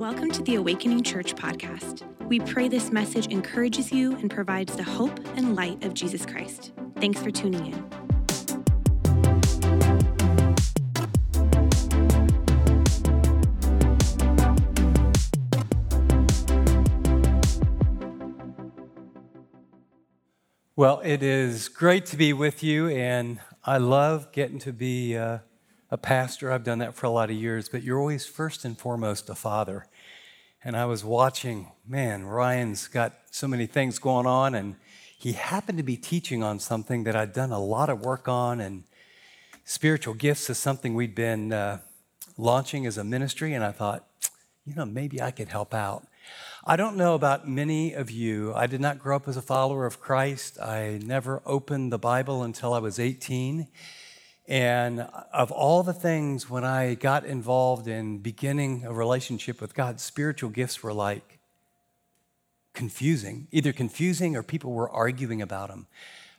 Welcome to the Awakening Church podcast. We pray this message encourages you and provides the hope and light of Jesus Christ. Thanks for tuning in. Well, it is great to be with you, and I love getting to be uh, a pastor. I've done that for a lot of years, but you're always first and foremost a father. And I was watching, man, Ryan's got so many things going on, and he happened to be teaching on something that I'd done a lot of work on, and spiritual gifts is something we'd been uh, launching as a ministry, and I thought, you know, maybe I could help out. I don't know about many of you. I did not grow up as a follower of Christ. I never opened the Bible until I was 18. And of all the things, when I got involved in beginning a relationship with God, spiritual gifts were like confusing, either confusing or people were arguing about them.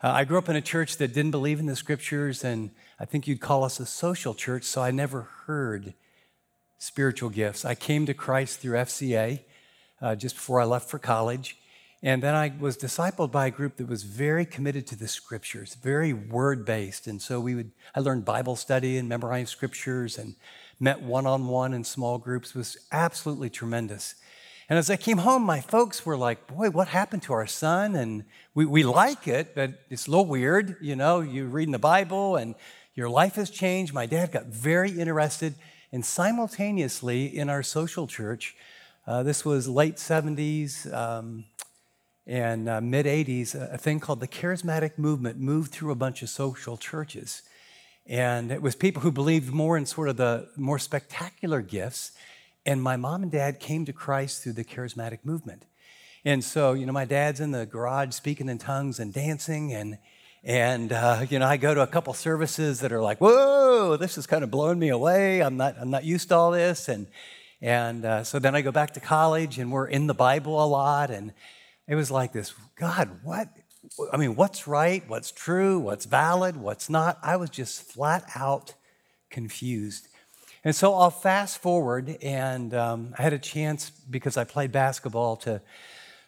Uh, I grew up in a church that didn't believe in the scriptures, and I think you'd call us a social church, so I never heard spiritual gifts. I came to Christ through FCA uh, just before I left for college. And then I was discipled by a group that was very committed to the scriptures, very word based. And so we would, I learned Bible study and memorized scriptures and met one on one in small groups. It was absolutely tremendous. And as I came home, my folks were like, Boy, what happened to our son? And we, we like it, but it's a little weird. You know, you're reading the Bible and your life has changed. My dad got very interested. And simultaneously, in our social church, uh, this was late 70s um, and uh, mid 80s, a thing called the charismatic movement moved through a bunch of social churches. And it was people who believed more in sort of the more spectacular gifts. And my mom and dad came to Christ through the charismatic movement. And so, you know, my dad's in the garage speaking in tongues and dancing. And, and uh, you know, I go to a couple services that are like, whoa, this is kind of blowing me away. I'm not, I'm not used to all this. And, and uh, so then I go back to college and we're in the Bible a lot. And it was like this God, what? I mean, what's right? What's true? What's valid? What's not? I was just flat out confused. And so I'll fast forward, and um, I had a chance because I played basketball to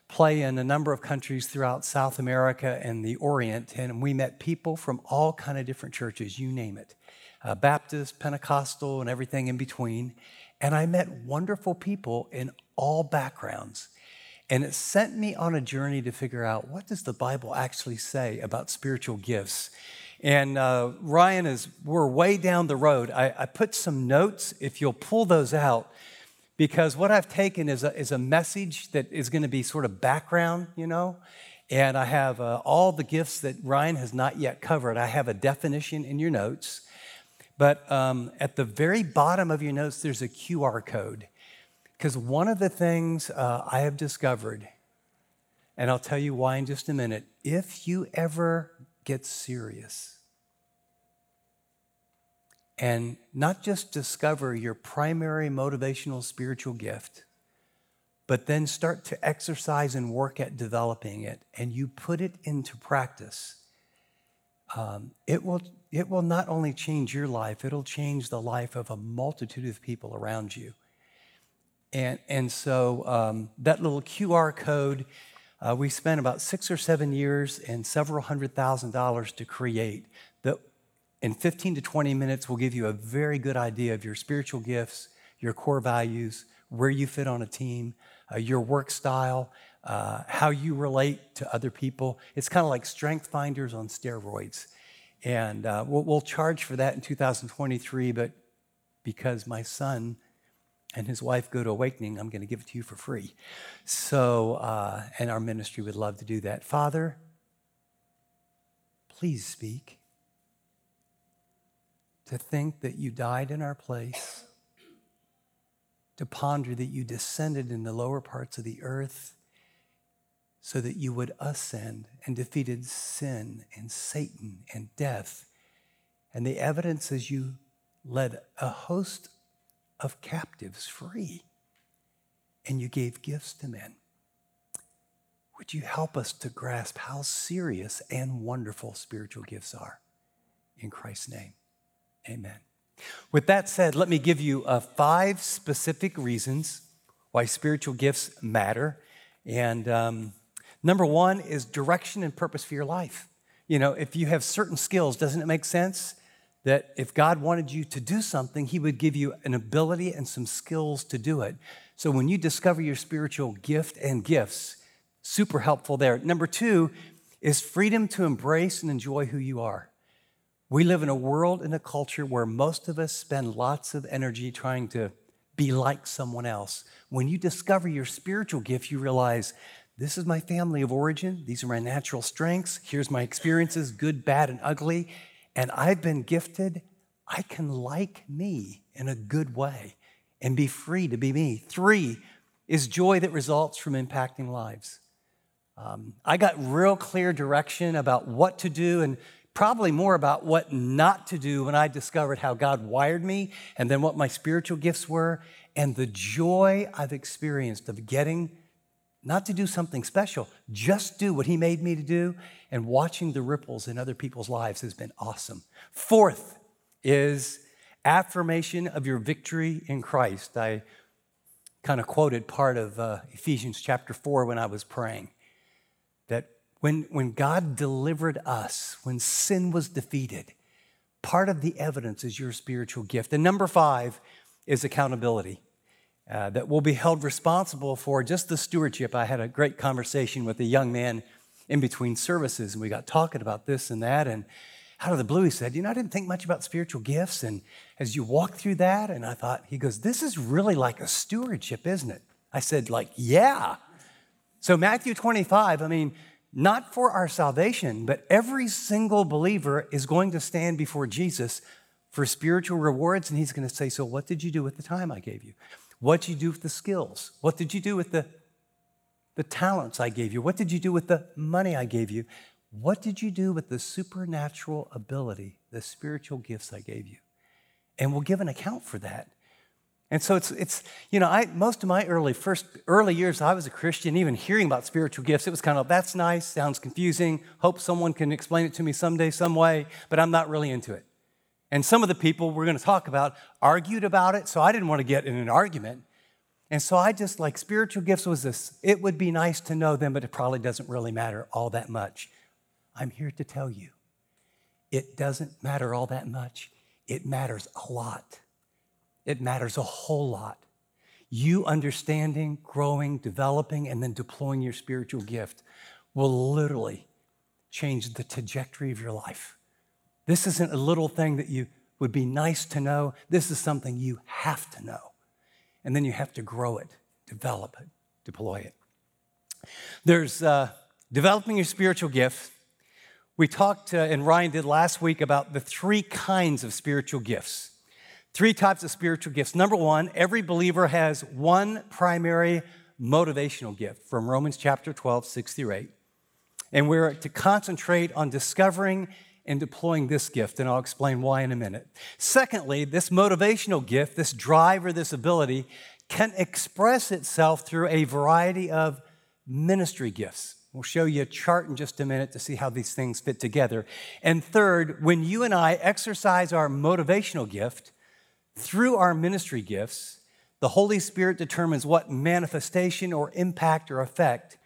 play in a number of countries throughout South America and the Orient, and we met people from all kind of different churches, you name it, uh, Baptist, Pentecostal, and everything in between. And I met wonderful people in all backgrounds. And it sent me on a journey to figure out what does the Bible actually say about spiritual gifts. And uh, Ryan is, we're way down the road. I, I, put some notes, if you'll pull those out, because what I've taken is a, is a message that is going to be sort of background, you know. And I have uh, all the gifts that Ryan has not yet covered. I have a definition in your notes. But um, at the very bottom of your notes, there's a QR code. Because one of the things uh, I have discovered, and I'll tell you why in just a minute, if you ever get serious and not just discover your primary motivational spiritual gift, but then start to exercise and work at developing it, and you put it into practice, um, it will it will not only change your life, it'll change the life of a multitude of people around you. And, and so um, that little QR code, uh, we spent about six or seven years and several hundred thousand dollars to create. That in 15 to 20 minutes will give you a very good idea of your spiritual gifts, your core values, where you fit on a team, uh, your work style, uh, how you relate to other people. It's kind of like Strength Finders on steroids. And uh, we'll, we'll charge for that in 2023, but because my son and his wife go to Awakening, I'm going to give it to you for free. So, uh, and our ministry would love to do that. Father, please speak. To think that you died in our place, to ponder that you descended in the lower parts of the earth so that you would ascend and defeated sin and Satan and death. And the evidence is you led a host of captives free and you gave gifts to men. Would you help us to grasp how serious and wonderful spiritual gifts are? In Christ's name, amen. With that said, let me give you uh, five specific reasons why spiritual gifts matter. And um, number one is direction and purpose for your life. You know, if you have certain skills, doesn't it make sense that if God wanted you to do something, He would give you an ability and some skills to do it? So when you discover your spiritual gift and gifts, super helpful there. Number two is freedom to embrace and enjoy who you are. We live in a world and a culture where most of us spend lots of energy trying to be like someone else. When you discover your spiritual gift, you realize this is my family of origin. These are my natural strengths. Here's my experiences, good, bad, and ugly. And I've been gifted. I can like me in a good way and be free to be me. Three is joy that results from impacting lives. Um, I got real clear direction about what to do and probably more about what not to do when I discovered how God wired me and then what my spiritual gifts were and the joy I've experienced of getting not to do something special, just do what He made me to do. And watching the ripples in other people's lives has been awesome. Fourth is affirmation of your victory in Christ. I kind of quoted part of uh, Ephesians chapter 4 when I was praying that when, when God delivered us, when sin was defeated, part of the evidence is your spiritual gift. And number five is accountability. Uh, that will be held responsible for just the stewardship. I had a great conversation with a young man in between services, and we got talking about this and that. And out of the blue, he said, You know, I didn't think much about spiritual gifts. And as you walk through that, and I thought, He goes, This is really like a stewardship, isn't it? I said, like, yeah. So Matthew 25, I mean, not for our salvation, but every single believer is going to stand before Jesus for spiritual rewards, and he's going to say, So, what did you do with the time I gave you? What did you do with the skills? What did you do with the, the talents I gave you? What did you do with the money I gave you? What did you do with the supernatural ability, the spiritual gifts I gave you? And we'll give an account for that. And so it's, it's you know, I, most of my early, first early years, I was a Christian, even hearing about spiritual gifts, it was kind of, that's nice, sounds confusing, hope someone can explain it to me someday, some way, but I'm not really into it. And some of the people we're going to talk about argued about it, so I didn't want to get in an argument. And so I just like spiritual gifts was this it would be nice to know them, but it probably doesn't really matter all that much. I'm here to tell you it doesn't matter all that much, it matters a lot. It matters a whole lot. You understanding, growing, developing, and then deploying your spiritual gift will literally change the trajectory of your life. This isn't a little thing that you would be nice to know. This is something you have to know. And then you have to grow it, develop it, deploy it. There's uh, developing your spiritual gift. We talked, uh, and Ryan did last week, about the three kinds of spiritual gifts. Three types of spiritual gifts. Number one, every believer has one primary motivational gift from Romans chapter 12, 6 through 8. And we're to concentrate on discovering and deploying this gift, and I'll explain why in a minute. Secondly, this motivational gift, this drive or this ability, can express itself through a variety of ministry gifts. We'll show you a chart in just a minute to see how these things fit together. And third, when you and I exercise our motivational gift, through our ministry gifts, the Holy Spirit determines what manifestation or impact or effect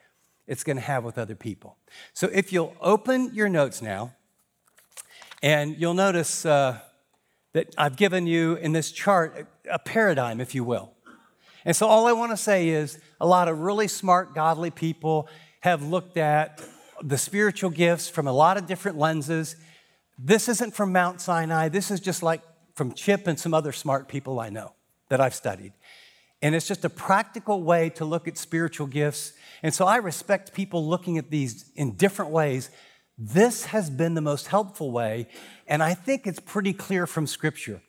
it's going to have with other people. So if you'll open your notes now, and you'll notice uh, that I've given you in this chart a paradigm, if you will. And so all I want to say is a lot of really smart, godly people have looked at the spiritual gifts from a lot of different lenses. This isn't from Mount Sinai. This is just like from Chip and some other smart people I know that I've studied. And it's just a practical way to look at spiritual gifts. And so I respect people looking at these in different ways. This has been the most helpful way, and I think it's pretty clear from Scripture.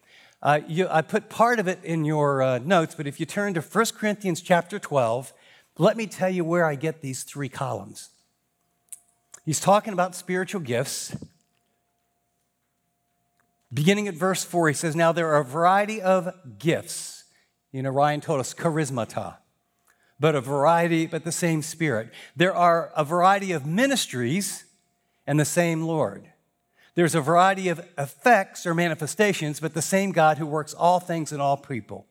Uh, you, I put part of it in your uh, notes, but if you turn to 1 Corinthians chapter 12, let me tell you where I get these three columns. He's talking about spiritual gifts. Beginning at verse 4, he says, Now there are a variety of gifts. You know, Ryan told us charismata, but a variety, but the same Spirit. There are a variety of ministries and the same Lord. There's a variety of effects or manifestations, but the same God who works all things in all people.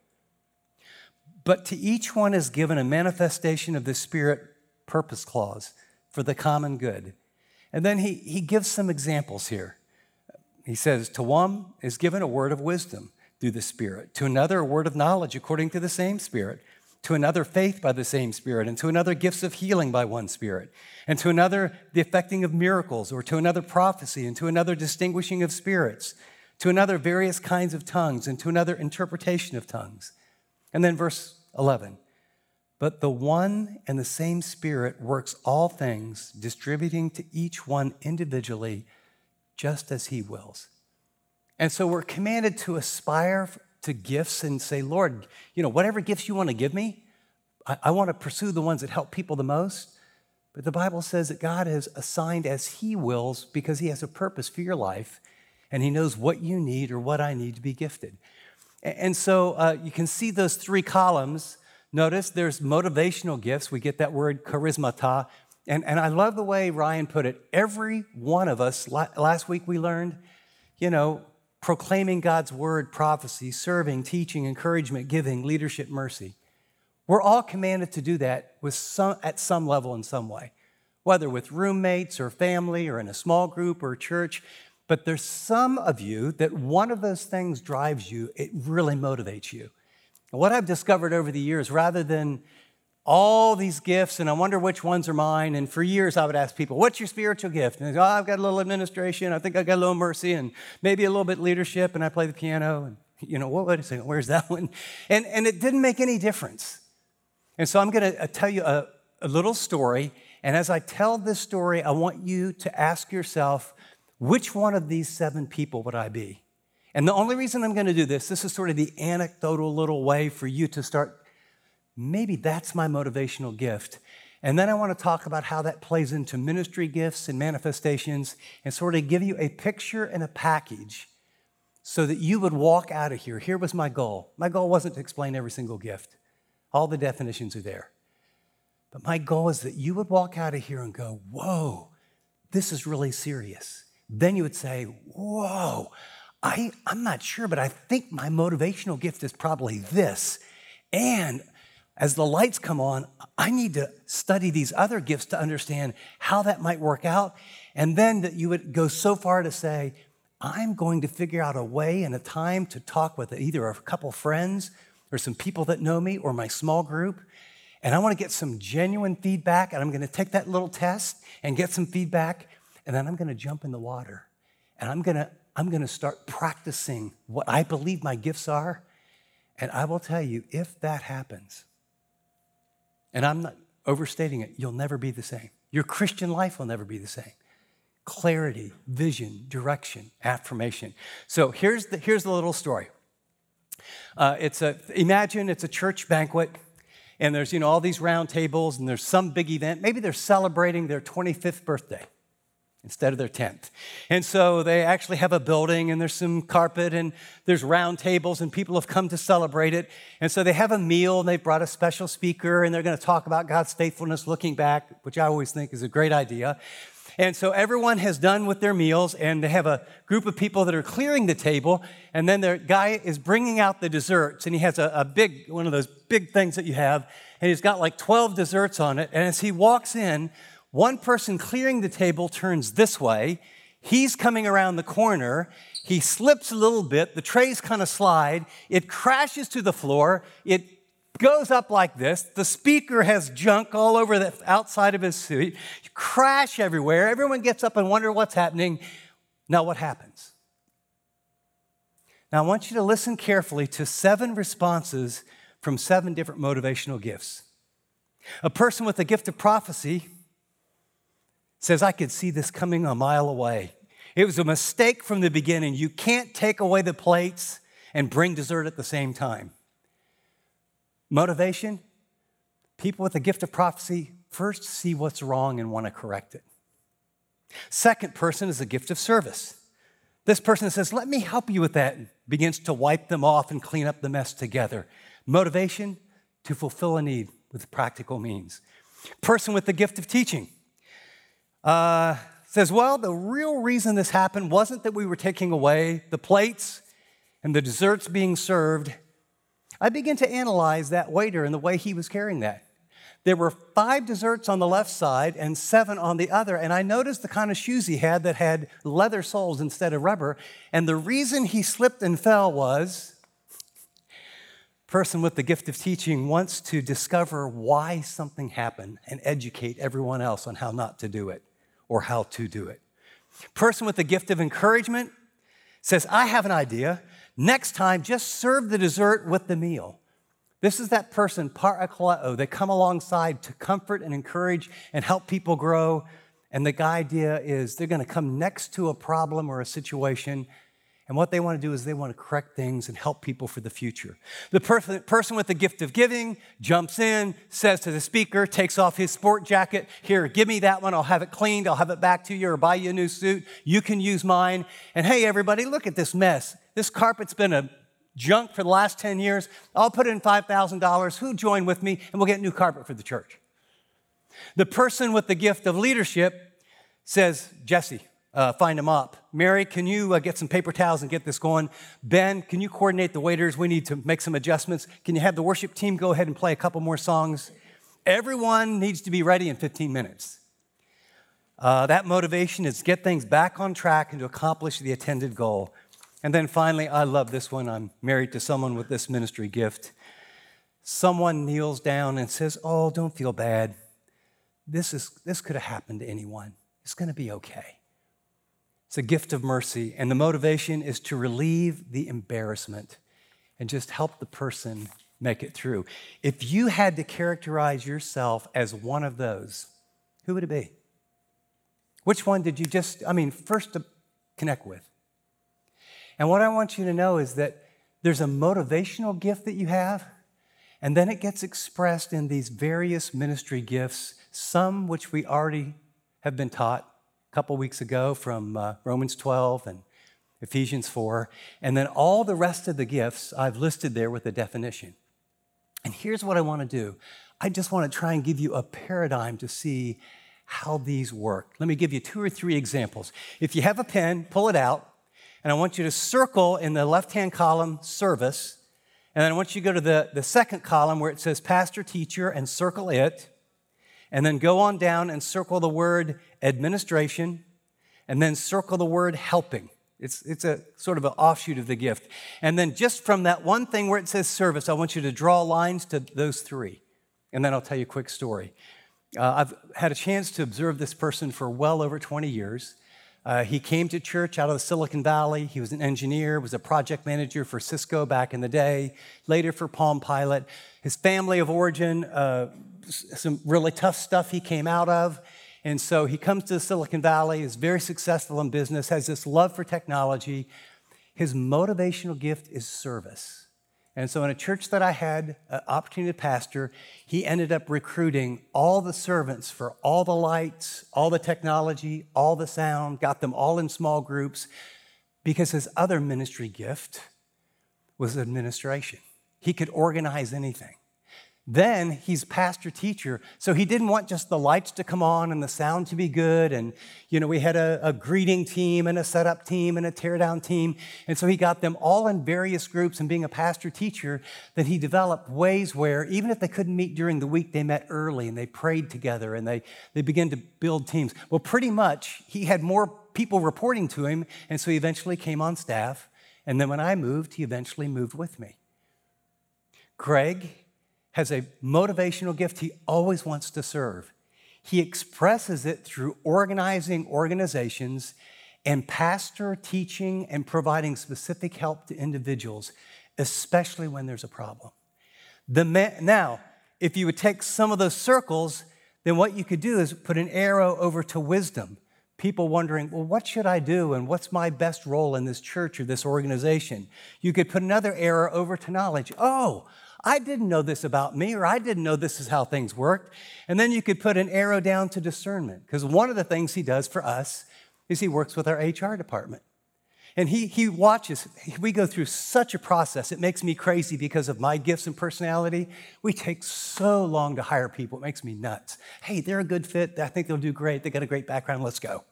But to each one is given a manifestation of the Spirit purpose clause for the common good. And then he, he gives some examples here. He says, To one is given a word of wisdom through the Spirit, to another, a word of knowledge according to the same Spirit, to another, faith by the same Spirit, and to another, gifts of healing by one Spirit, and to another, the effecting of miracles, or to another, prophecy, and to another, distinguishing of spirits, to another, various kinds of tongues, and to another, interpretation of tongues. And then verse 11. But the one and the same Spirit works all things, distributing to each one individually just as He wills. And so we're commanded to aspire to gifts and say, Lord, you know, whatever gifts you want to give me, I, I want to pursue the ones that help people the most. But the Bible says that God has assigned as He wills because He has a purpose for your life and He knows what you need or what I need to be gifted. And so uh, you can see those three columns. Notice there's motivational gifts. We get that word charismata. And, and I love the way Ryan put it. Every one of us, last week we learned, you know, proclaiming God's word, prophecy, serving, teaching, encouragement, giving, leadership, mercy. We're all commanded to do that with some, at some level in some way, whether with roommates or family or in a small group or church. But there's some of you that one of those things drives you, it really motivates you. And what I've discovered over the years, rather than all these gifts, and I wonder which ones are mine. And for years, I would ask people, What's your spiritual gift? And they go, oh, I've got a little administration. I think I got a little mercy and maybe a little bit leadership, and I play the piano. And, you know, what, wait a second, where's that one? And, and it didn't make any difference. And so I'm going to uh, tell you a, a little story. And as I tell this story, I want you to ask yourself, which one of these seven people would I be? And the only reason I'm going to do this, this is sort of the anecdotal little way for you to start maybe that's my motivational gift. And then I want to talk about how that plays into ministry gifts and manifestations and sort of give you a picture and a package so that you would walk out of here. Here was my goal. My goal wasn't to explain every single gift, all the definitions are there. But my goal is that you would walk out of here and go, whoa, this is really serious. Then you would say, whoa, I, I'm not sure, but I think my motivational gift is probably this. And as the lights come on, I need to study these other gifts to understand how that might work out. And then that you would go so far to say, I'm going to figure out a way and a time to talk with either a couple friends or some people that know me or my small group. And I want to get some genuine feedback. And I'm going to take that little test and get some feedback. And then I'm going to jump in the water. And I'm going to, I'm going to start practicing what I believe my gifts are. And I will tell you, if that happens, and I'm not overstating it, you'll never be the same. Your Christian life will never be the same. Clarity, vision, direction, affirmation. So here's the, here's the little story. Uh, it's a, imagine it's a church banquet, and there's you know all these round tables, and there's some big event. Maybe they're celebrating their 25th birthday instead of their 10th. And so they actually have a building and there's some carpet and there's round tables and people have come to celebrate it. And so they have a meal and they've brought a special speaker and they're going to talk about God's faithfulness looking back, which I always think is a great idea. And so everyone has done with their meals, and they have a group of people that are clearing the table. And then their guy is bringing out the desserts, and he has a, a big one of those big things that you have, and he's got like 12 desserts on it. And as he walks in, one person clearing the table turns this way. He's coming around the corner. He slips a little bit. The trays kind of slide. It crashes to the floor. It goes up like this. The speaker has junk all over the outside of his suit. Crash everywhere. Everyone gets up and wonder what's happening. Now, what happens? Now, I want you to listen carefully to seven responses from seven different motivational gifts. A person with a gift of prophecy says, I could see this coming a mile away. It was a mistake from the beginning. You can't take away the plates and bring dessert at the same time. Motivation people with the gift of prophecy first see what's wrong and want to correct it. Second person is a gift of service. This person says, Let me help you with that, and begins to wipe them off and clean up the mess together. Motivation to fulfill a need with practical means. Person with the gift of teaching uh, says, Well, the real reason this happened wasn't that we were taking away the plates and the desserts being served. I began to analyze that waiter and the way he was carrying that. There were five desserts on the left side and seven on the other, and I noticed the kind of shoes he had that had leather soles instead of rubber. And the reason he slipped and fell was person with the gift of teaching wants to discover why something happened and educate everyone else on how not to do it or how to do it. Person with the gift of encouragement says, I have an idea. Next time, just serve the dessert with the meal. This is that person, parakaleo. They come alongside to comfort and encourage and help people grow. And the idea is they're going to come next to a problem or a situation and what they want to do is they want to correct things and help people for the future. The per- person with the gift of giving jumps in, says to the speaker, takes off his sport jacket, Here, give me that one. I'll have it cleaned. I'll have it back to you or buy you a new suit. You can use mine. And hey, everybody, look at this mess. This carpet's been a junk for the last 10 years. I'll put in $5,000. Who join with me? And we'll get new carpet for the church. The person with the gift of leadership says, Jesse, uh, find them up. Mary, can you uh, get some paper towels and get this going? Ben, can you coordinate the waiters? We need to make some adjustments. Can you have the worship team go ahead and play a couple more songs? Everyone needs to be ready in 15 minutes. Uh, that motivation is get things back on track and to accomplish the intended goal. And then finally, I love this one. I'm married to someone with this ministry gift. Someone kneels down and says, Oh, don't feel bad. This, is, this could have happened to anyone. It's going to be okay. It's a gift of mercy, and the motivation is to relieve the embarrassment and just help the person make it through. If you had to characterize yourself as one of those, who would it be? Which one did you just, I mean, first to connect with? And what I want you to know is that there's a motivational gift that you have, and then it gets expressed in these various ministry gifts, some which we already have been taught, couple weeks ago from uh, Romans 12 and Ephesians 4. And then all the rest of the gifts I've listed there with a definition. And here's what I want to do I just want to try and give you a paradigm to see how these work. Let me give you two or three examples. If you have a pen, pull it out, and I want you to circle in the left hand column service. And then I want you to go to the, the second column where it says pastor, teacher, and circle it and then go on down and circle the word administration, and then circle the word helping. It's, it's a sort of an offshoot of the gift. And then just from that one thing where it says service, I want you to draw lines to those three. And then I'll tell you a quick story. Uh, I've had a chance to observe this person for well over 20 years. Uh, he came to church out of the Silicon Valley. He was an engineer, was a project manager for Cisco back in the day, later for Palm Pilot. His family of origin, uh, some really tough stuff he came out of. And so he comes to Silicon Valley, is very successful in business, has this love for technology. His motivational gift is service. And so, in a church that I had an opportunity to pastor, he ended up recruiting all the servants for all the lights, all the technology, all the sound, got them all in small groups because his other ministry gift was administration. He could organize anything. Then he's pastor teacher. So he didn't want just the lights to come on and the sound to be good. And, you know, we had a, a, greeting team and a setup team and a teardown team. And so he got them all in various groups. And being a pastor teacher, that he developed ways where even if they couldn't meet during the week, they met early and they prayed together and they, they began to build teams. Well, pretty much he had more people reporting to him. And so he eventually came on staff. And then when I moved, he eventually moved with me. Greg has a motivational gift he always wants to serve. He expresses it through organizing organizations and pastor teaching and providing specific help to individuals, especially when there's a problem. The man, now, if you would take some of those circles, then what you could do is put an arrow over to wisdom. People wondering, well, what should I do and what's my best role in this church or this organization? You could put another arrow over to knowledge. Oh, I didn't know this about me, or I didn't know this is how things worked. And then you could put an arrow down to discernment, because one of the things he does for us is he works with our HR department. And he, he watches, we go through such a process. It makes me crazy because of my gifts and personality. We take so long to hire people, it makes me nuts. Hey, they're a good fit. I think they'll do great. They got a great background. Let's go.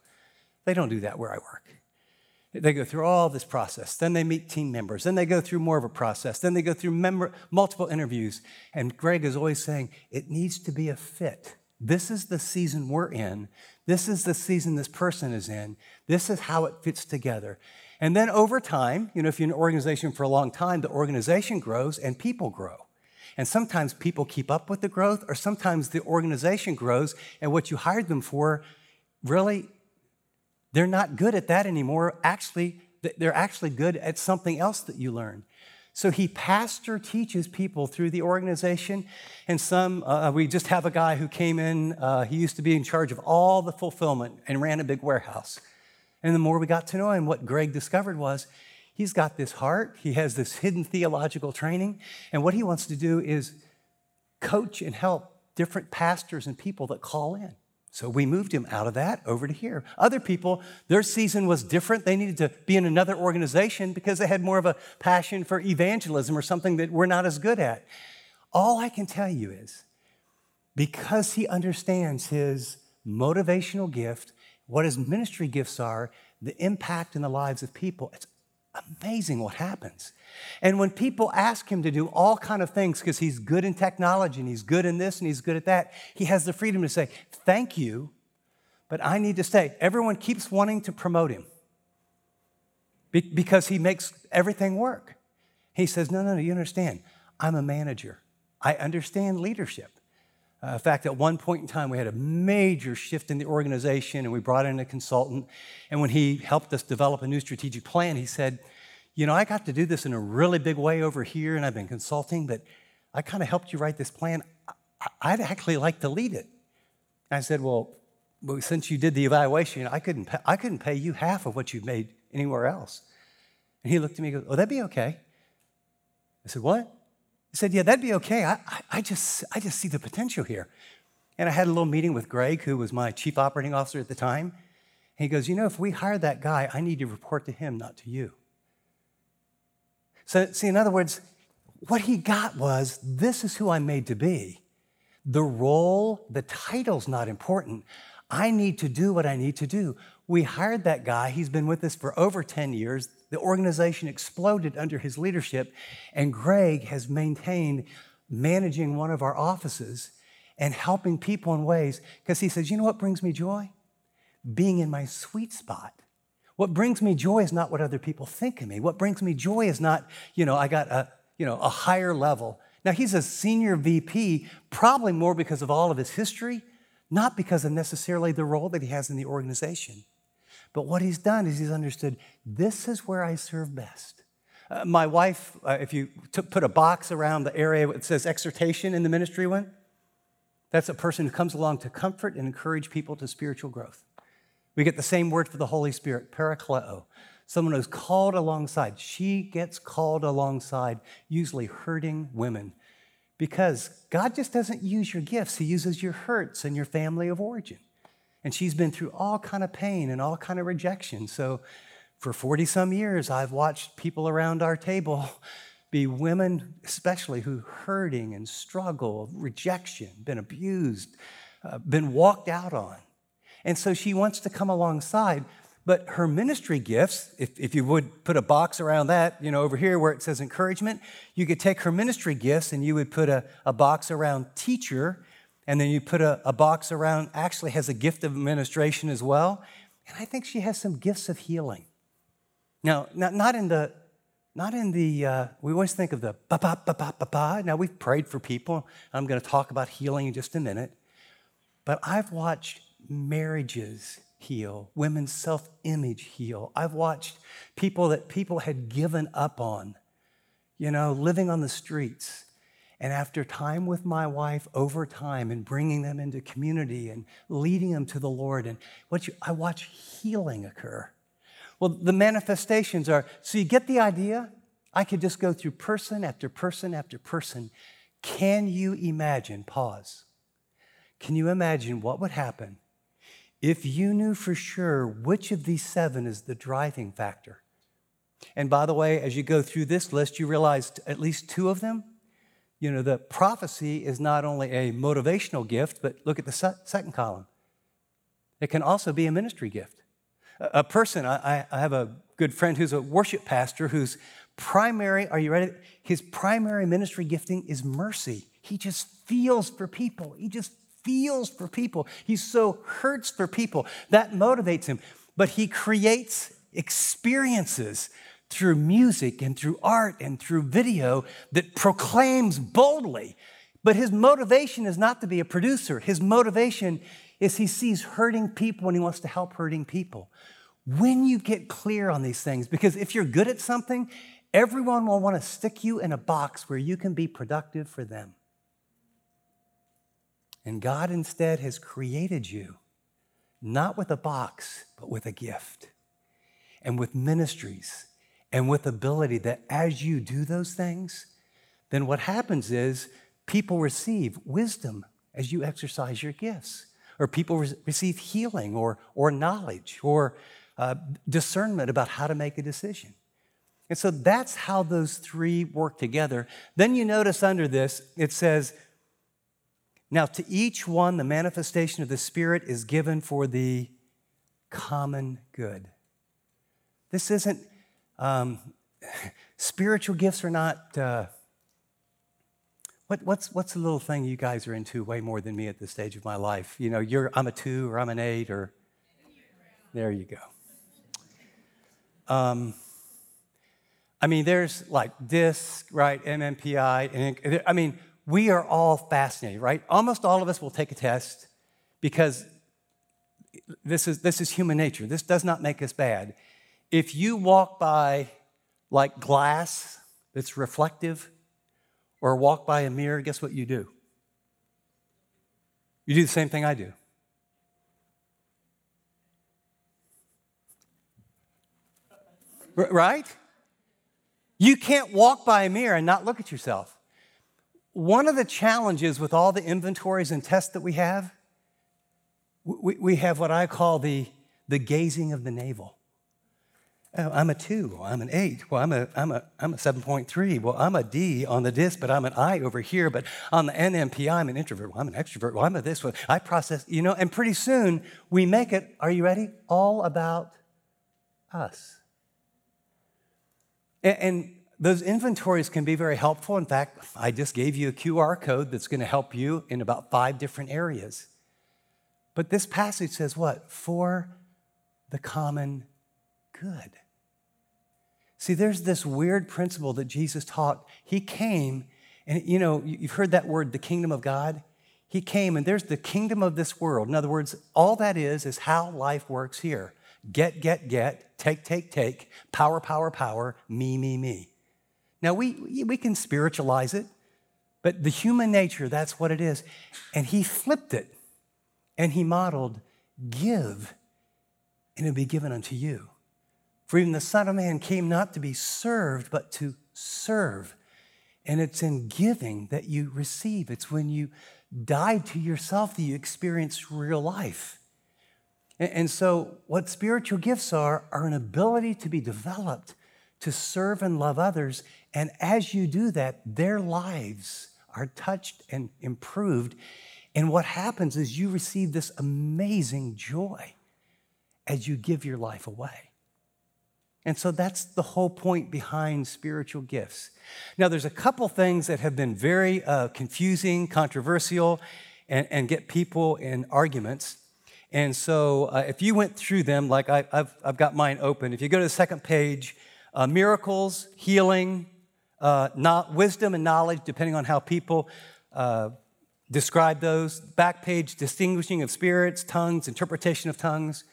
They don't do that where I work. They go through all this process. Then they meet team members. Then they go through more of a process. Then they go through member, multiple interviews. And Greg is always saying, it needs to be a fit. This is the season we're in. This is the season this person is in. This is how it fits together. And then over time, you know, if you're an organization for a long time, the organization grows and people grow. And sometimes people keep up with the growth, or sometimes the organization grows and what you hired them for really they're not good at that anymore. Actually, they're actually good at something else that you learn. So he pastor teaches people through the organization. And some, uh, we just have a guy who came in, uh, he used to be in charge of all the fulfillment and ran a big warehouse. And the more we got to know him, what Greg discovered was he's got this heart, he has this hidden theological training. And what he wants to do is coach and help different pastors and people that call in. So we moved him out of that over to here. Other people, their season was different. They needed to be in another organization because they had more of a passion for evangelism or something that we're not as good at. All I can tell you is because he understands his motivational gift, what his ministry gifts are, the impact in the lives of people, it's amazing what happens. And when people ask him to do all kind of things because he's good in technology and he's good in this and he's good at that, he has the freedom to say, "Thank you, but I need to stay." Everyone keeps wanting to promote him because he makes everything work. He says, "No, no, no, you understand. I'm a manager. I understand leadership." Uh, in fact, at one point in time, we had a major shift in the organization and we brought in a consultant. And when he helped us develop a new strategic plan, he said, You know, I got to do this in a really big way over here and I've been consulting, but I kind of helped you write this plan. I'd actually like to lead it. I said, Well, since you did the evaluation, I couldn't, pay, I couldn't pay you half of what you've made anywhere else. And he looked at me and goes, Oh, that'd be okay. I said, What? He said, Yeah, that'd be okay. I, I, I, just, I just see the potential here. And I had a little meeting with Greg, who was my chief operating officer at the time. And he goes, You know, if we hire that guy, I need to report to him, not to you. So, see, in other words, what he got was this is who I'm made to be. The role, the title's not important. I need to do what I need to do. We hired that guy. He's been with us for over 10 years. The organization exploded under his leadership, and Greg has maintained managing one of our offices and helping people in ways because he says, You know what brings me joy? Being in my sweet spot. What brings me joy is not what other people think of me. What brings me joy is not, you know, I got a, you know, a higher level. Now he's a senior VP, probably more because of all of his history, not because of necessarily the role that he has in the organization. But what he's done is he's understood this is where I serve best. Uh, my wife, uh, if you t- put a box around the area that says exhortation in the ministry one, that's a person who comes along to comfort and encourage people to spiritual growth. We get the same word for the Holy Spirit, parakleo, someone who's called alongside. She gets called alongside, usually hurting women, because God just doesn't use your gifts, He uses your hurts and your family of origin and she's been through all kind of pain and all kind of rejection. So for 40 some years i've watched people around our table be women especially who hurting and struggle rejection been abused uh, been walked out on. And so she wants to come alongside but her ministry gifts if, if you would put a box around that you know over here where it says encouragement you could take her ministry gifts and you would put a, a box around teacher and then you put a, a box around, actually has a gift of administration as well. And I think she has some gifts of healing. Now, not, not in the, not in the, uh, we always think of the ba ba ba ba ba ba. Now, we've prayed for people. I'm going to talk about healing in just a minute. But I've watched marriages heal, women's self image heal. I've watched people that people had given up on, you know, living on the streets and after time with my wife, over time, and bringing them into community and leading them to the Lord, and what you, I watch healing occur. Well, the manifestations are so you get the idea? I could just go through person after person after person. Can you imagine? Pause. Can you imagine what would happen if you knew for sure which of these seven is the driving factor? And by the way, as you go through this list, you realize at least two of them you know, the prophecy is not only a motivational gift, but look at the second column. It can also be a ministry gift. A person, I, I have a good friend who's a worship pastor whose primary, are you ready? His primary ministry gifting is mercy. He just feels for people. He just feels for people. He so hurts for people. That motivates him. But he creates experiences through music and through art and through video that proclaims boldly. But his motivation is not to be a producer. His motivation is he sees hurting people and he wants to help hurting people. When you get clear on these things, because if you're good at something, everyone will want to stick you in a box where you can be productive for them. And God instead has created you not with a box, but with a gift and with ministries and with ability that as you do those things, then what happens is people receive wisdom as you exercise your gifts, or people re- receive healing or, or knowledge or uh, discernment about how to make a decision. And so that's how those three work together. Then you notice under this, it says, Now to each one, the manifestation of the Spirit is given for the common good. This isn't, um, spiritual gifts are not, uh, what, what's, what's the little thing you guys are into way more than me at this stage of my life? You know, you're, I'm a two or I'm an eight or, there you go. Um, I mean, there's like DISC, right? MMPI. And I mean, we are all fascinated, right? Almost all of us will take a test because this is, this is human nature. This does not make us bad. If you walk by like glass that's reflective or walk by a mirror, guess what you do? You do the same thing I do. Right? You can't walk by a mirror and not look at yourself. One of the challenges with all the inventories and tests that we have, we, we have what I call the, the gazing of the navel. Oh, I'm a two. I'm an eight. Well, I'm a, I'm, a, I'm a 7.3. Well, I'm a D on the DISC, but I'm an I over here. But on the NMP, I'm an introvert. Well, I'm an extrovert. Well, I'm a this. Well, I process, you know, and pretty soon we make it, are you ready? All about us. And, and those inventories can be very helpful. In fact, I just gave you a QR code that's going to help you in about five different areas. But this passage says what? For the common good. See, there's this weird principle that Jesus taught. He came, and you know, you've heard that word, the kingdom of God. He came, and there's the kingdom of this world. In other words, all that is, is how life works here get, get, get, take, take, take, power, power, power, me, me, me. Now, we, we can spiritualize it, but the human nature, that's what it is. And he flipped it and he modeled give, and it'll be given unto you. For even the Son of Man came not to be served, but to serve. And it's in giving that you receive. It's when you die to yourself that you experience real life. And so, what spiritual gifts are, are an ability to be developed to serve and love others. And as you do that, their lives are touched and improved. And what happens is you receive this amazing joy as you give your life away. And so that's the whole point behind spiritual gifts. Now, there's a couple things that have been very uh, confusing, controversial, and, and, get people in arguments. And so, uh, if you went through them, like I, have I've got mine open, if you go to the second page, uh, miracles, healing, uh, not, wisdom, and knowledge, depending on how people uh, describe those. Back page, distinguishing of spirits, tongues, interpretation of tongues.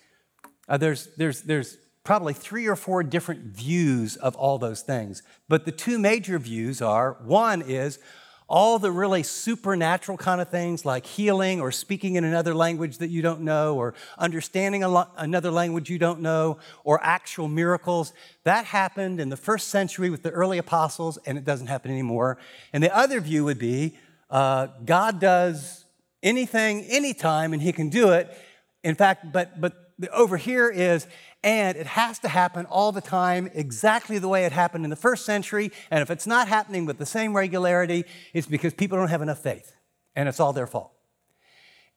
Uh, there's, there's, there's probably three or four different views of all those things. But the two major views are one is all the really supernatural kind of things like healing or speaking in another language that you don't know or understanding lo- another language you don't know or actual miracles. That happened in the first century with the early apostles and it doesn't happen anymore. And the other view would be uh, God does anything, anytime, and he can do it. In fact, but, but over here is and it has to happen all the time, exactly the way it happened in the first century. And if it's not happening with the same regularity, it's because people don't have enough faith, and it's all their fault.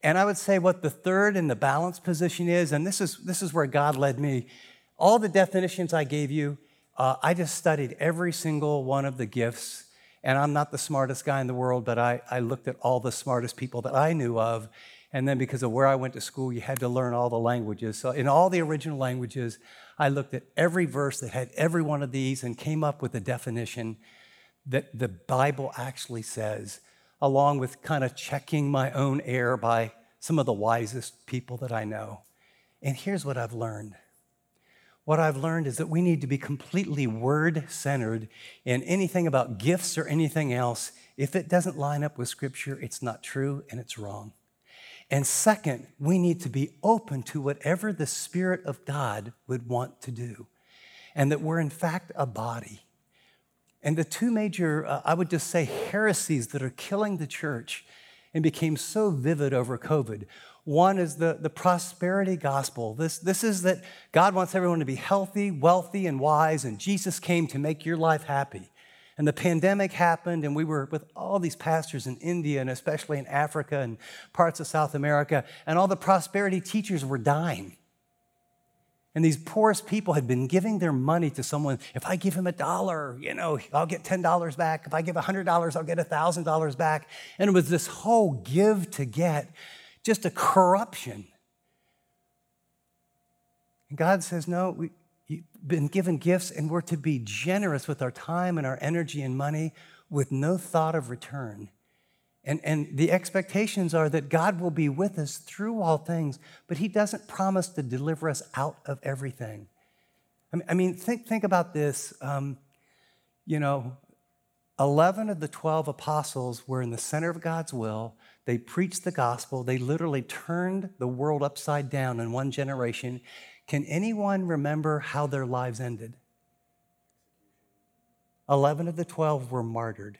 And I would say what the third and the balanced position is, and this is, this is where God led me. all the definitions I gave you, uh, I just studied every single one of the gifts. And I'm not the smartest guy in the world, but I, I looked at all the smartest people that I knew of. And then because of where I went to school, you had to learn all the languages. So, in all the original languages, I looked at every verse that had every one of these and came up with a definition that the Bible actually says, along with kind of checking my own air by some of the wisest people that I know. And here's what I've learned what I've learned is that we need to be completely word centered in anything about gifts or anything else. If it doesn't line up with Scripture, it's not true and it's wrong. And second, we need to be open to whatever the Spirit of God would want to do, and that we're in fact a body. And the two major, uh, I would just say, heresies that are killing the church and became so vivid over COVID. One is the, the prosperity gospel. This, this is that God wants everyone to be healthy, wealthy, and wise, and Jesus came to make your life happy. And the pandemic happened, and we were with all these pastors in India and especially in Africa and parts of South America, and all the prosperity teachers were dying. And these poorest people had been giving their money to someone. If I give him a dollar, you know, I'll get $10 back. If I give $100, I'll get $1,000 back. And it was this whole give to get, just a corruption. And God says, no, we, been given gifts and we're to be generous with our time and our energy and money with no thought of return. And, and the expectations are that God will be with us through all things, but He doesn't promise to deliver us out of everything. I mean, think, think about this. Um, you know, 11 of the 12 apostles were in the center of God's will. They preached the gospel. They literally turned the world upside down in one generation. Can anyone remember how their lives ended? 11 of the 12 were martyred.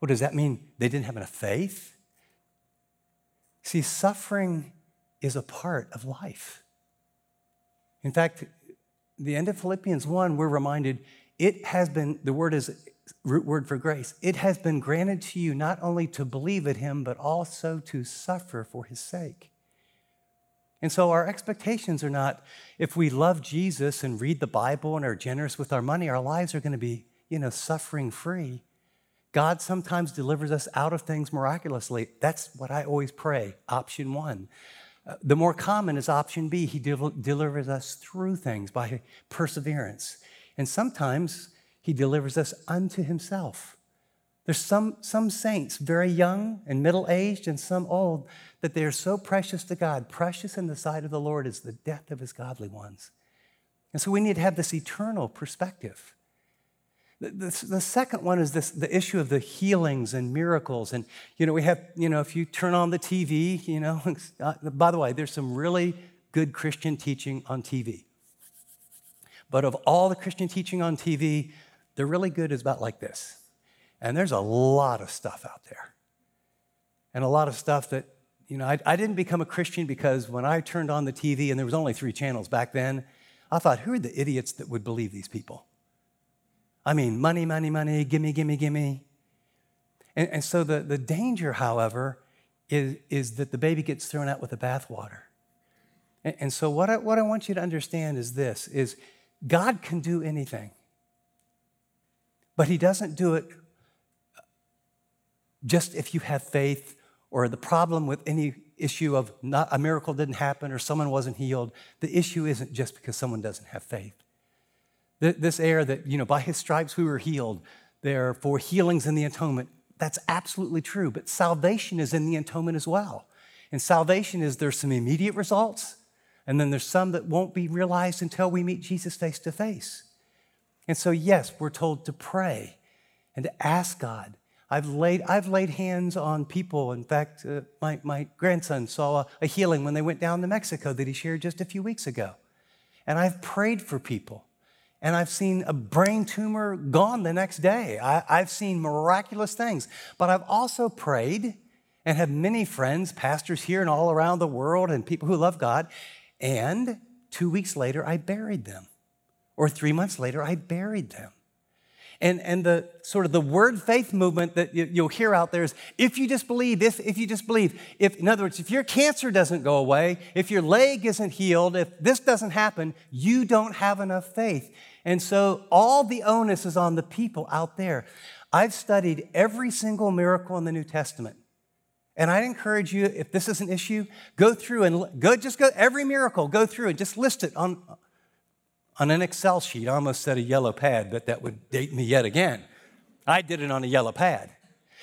What does that mean? They didn't have enough faith? See, suffering is a part of life. In fact, the end of Philippians 1, we're reminded it has been, the word is root word for grace, it has been granted to you not only to believe in him, but also to suffer for his sake. And so our expectations are not if we love Jesus and read the Bible and are generous with our money, our lives are going to be, you know, suffering free. God sometimes delivers us out of things miraculously. That's what I always pray, option one. Uh, the more common is option B. He del- delivers us through things by perseverance. And sometimes he delivers us unto himself. There's some, some saints, very young and middle aged, and some old, that they are so precious to God. Precious in the sight of the Lord is the death of his godly ones. And so we need to have this eternal perspective. The, the, the, second one is this, the issue of the healings and miracles. And, you know, we have, you know, if you turn on the TV, you know, uh, by the way, there's some really good Christian teaching on TV. But of all the Christian teaching on TV, the really good is about like this. And there's a lot of stuff out there. And a lot of stuff that, you know, I, I didn't become a Christian because when I turned on the TV and there was only three channels back then, I thought, who are the idiots that would believe these people? I mean, money, money, money, gimme, gimme, gimme. And, and so the, the danger, however, is, is that the baby gets thrown out with the bathwater. And, and so what I, what I want you to understand is this, is God can do anything. But he doesn't do it just if you have faith or the problem with any issue of not, a miracle didn't happen or someone wasn't healed. The issue isn't just because someone doesn't have faith. This air that, you know, by his stripes we were healed, therefore healings in the atonement, that's absolutely true. But salvation is in the atonement as well. And salvation is there's some immediate results, and then there's some that won't be realized until we meet Jesus face to face. And so, yes, we're told to pray and to ask God. I've laid, I've laid hands on people. In fact, uh, my, my grandson saw a, a healing when they went down to Mexico that he shared just a few weeks ago. And I've prayed for people and I've seen a brain tumor gone the next day. I, have seen miraculous things. But I've also prayed and have many friends, pastors here and all around the world, and people who love God. And two weeks later, I buried them. Or three months later, I buried them. And, and the sort of the word faith movement that you, will hear out there is if you just believe, if, if you just believe. If, in other words, if your cancer doesn't go away, if your leg isn't healed, if this doesn't happen, you don't have enough faith. And so all the onus is on the people out there. I've studied every single miracle in the New Testament. And I'd encourage you, if this is an issue, go through and go, just go every miracle, go through and just list it on, on an Excel sheet. I almost said a yellow pad, but that would date me yet again. I did it on a yellow pad.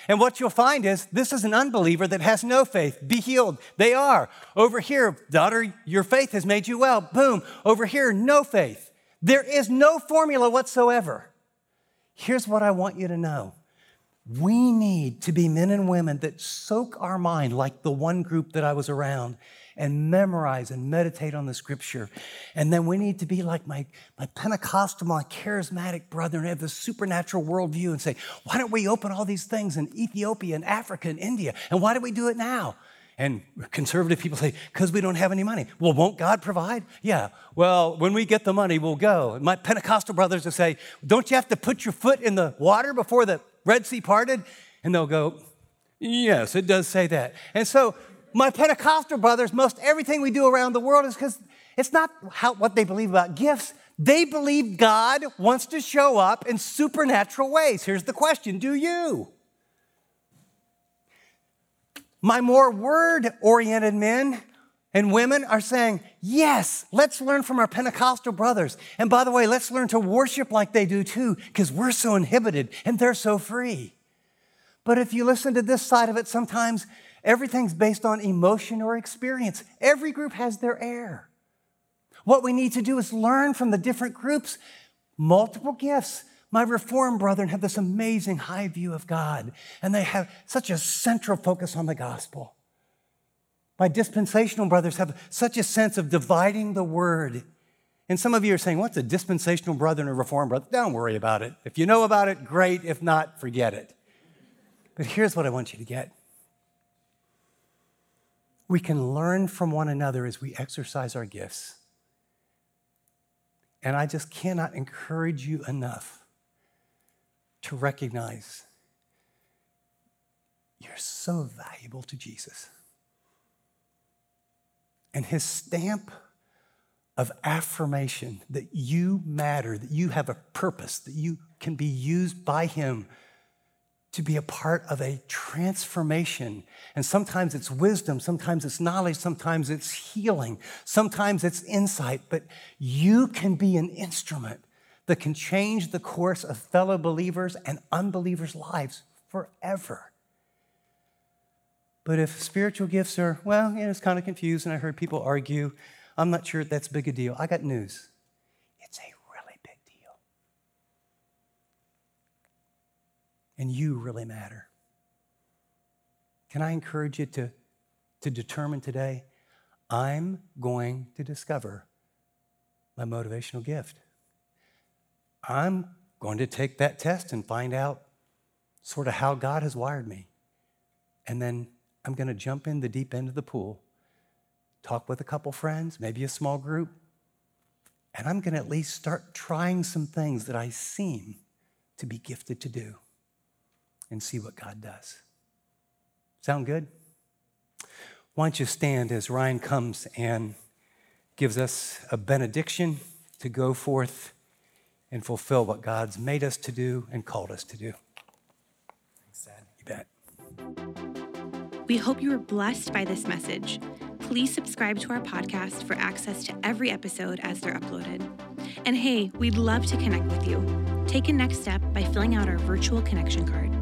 And what you'll find is this is an unbeliever that has no faith. Be healed. They are. Over here, daughter, your faith has made you well. Boom. Over here, no faith. There is no formula whatsoever. Here's what I want you to know we need to be men and women that soak our mind like the one group that I was around and memorize and meditate on the scripture. And then we need to be like my, my Pentecostal, my charismatic brother and have the supernatural worldview and say, why don't we open all these things in Ethiopia and Africa and India? And why do we do it now? And conservative people say, because we don't have any money. Well, won't God provide? Yeah. Well, when we get the money, we'll go. And my Pentecostal brothers will say, don't you have to put your foot in the water before the Red Sea parted? And they'll go, yes, it does say that. And so my Pentecostal brothers, most everything we do around the world is because it's not how, what they believe about gifts. They believe God wants to show up in supernatural ways. Here's the question Do you? My more word oriented men and women are saying, yes, let's learn from our Pentecostal brothers. And by the way, let's learn to worship like they do too, because we're so inhibited and they're so free. But if you listen to this side of it, sometimes everything's based on emotion or experience. Every group has their air. What we need to do is learn from the different groups, multiple gifts, my Reformed brethren have this amazing high view of God, and they have such a central focus on the gospel. My dispensational brothers have such a sense of dividing the word. And some of you are saying, What's a dispensational brother and a Reformed brother? Don't worry about it. If you know about it, great. If not, forget it. But here's what I want you to get we can learn from one another as we exercise our gifts. And I just cannot encourage you enough to recognize you're so valuable to Jesus. And his stamp of affirmation that you matter, that you have a purpose, that you can be used by him to be a part of a transformation. And sometimes it's wisdom, sometimes it's knowledge, sometimes it's healing, sometimes it's insight, but you can be an instrument that can change the course of fellow believers and unbelievers' lives forever. But if spiritual gifts are, well, you know, it's kind of confused, and I heard people argue, I'm not sure that's big a deal. I got news. It's a really big deal. And you really matter. Can I encourage you to, to determine today? I'm going to discover my motivational gift. I'm going to take that test and find out sort of how God has wired me. And then I'm going to jump in the deep end of the pool, talk with a couple friends, maybe a small group, and I'm going to at least start trying some things that I seem to be gifted to do and see what God does. Sound good? Why don't you stand as Ryan comes and gives us a benediction to go forth and fulfill what God's made us to do and called us to do. Thanks, Dad. You bet. We hope you were blessed by this message. Please subscribe to our podcast for access to every episode as they're uploaded. And hey, we'd love to connect with you. Take a next step by filling out our virtual connection card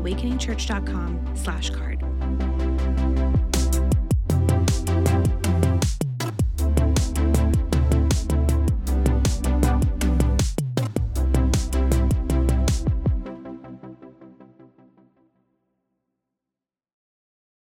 at awakeningchurch.com/card.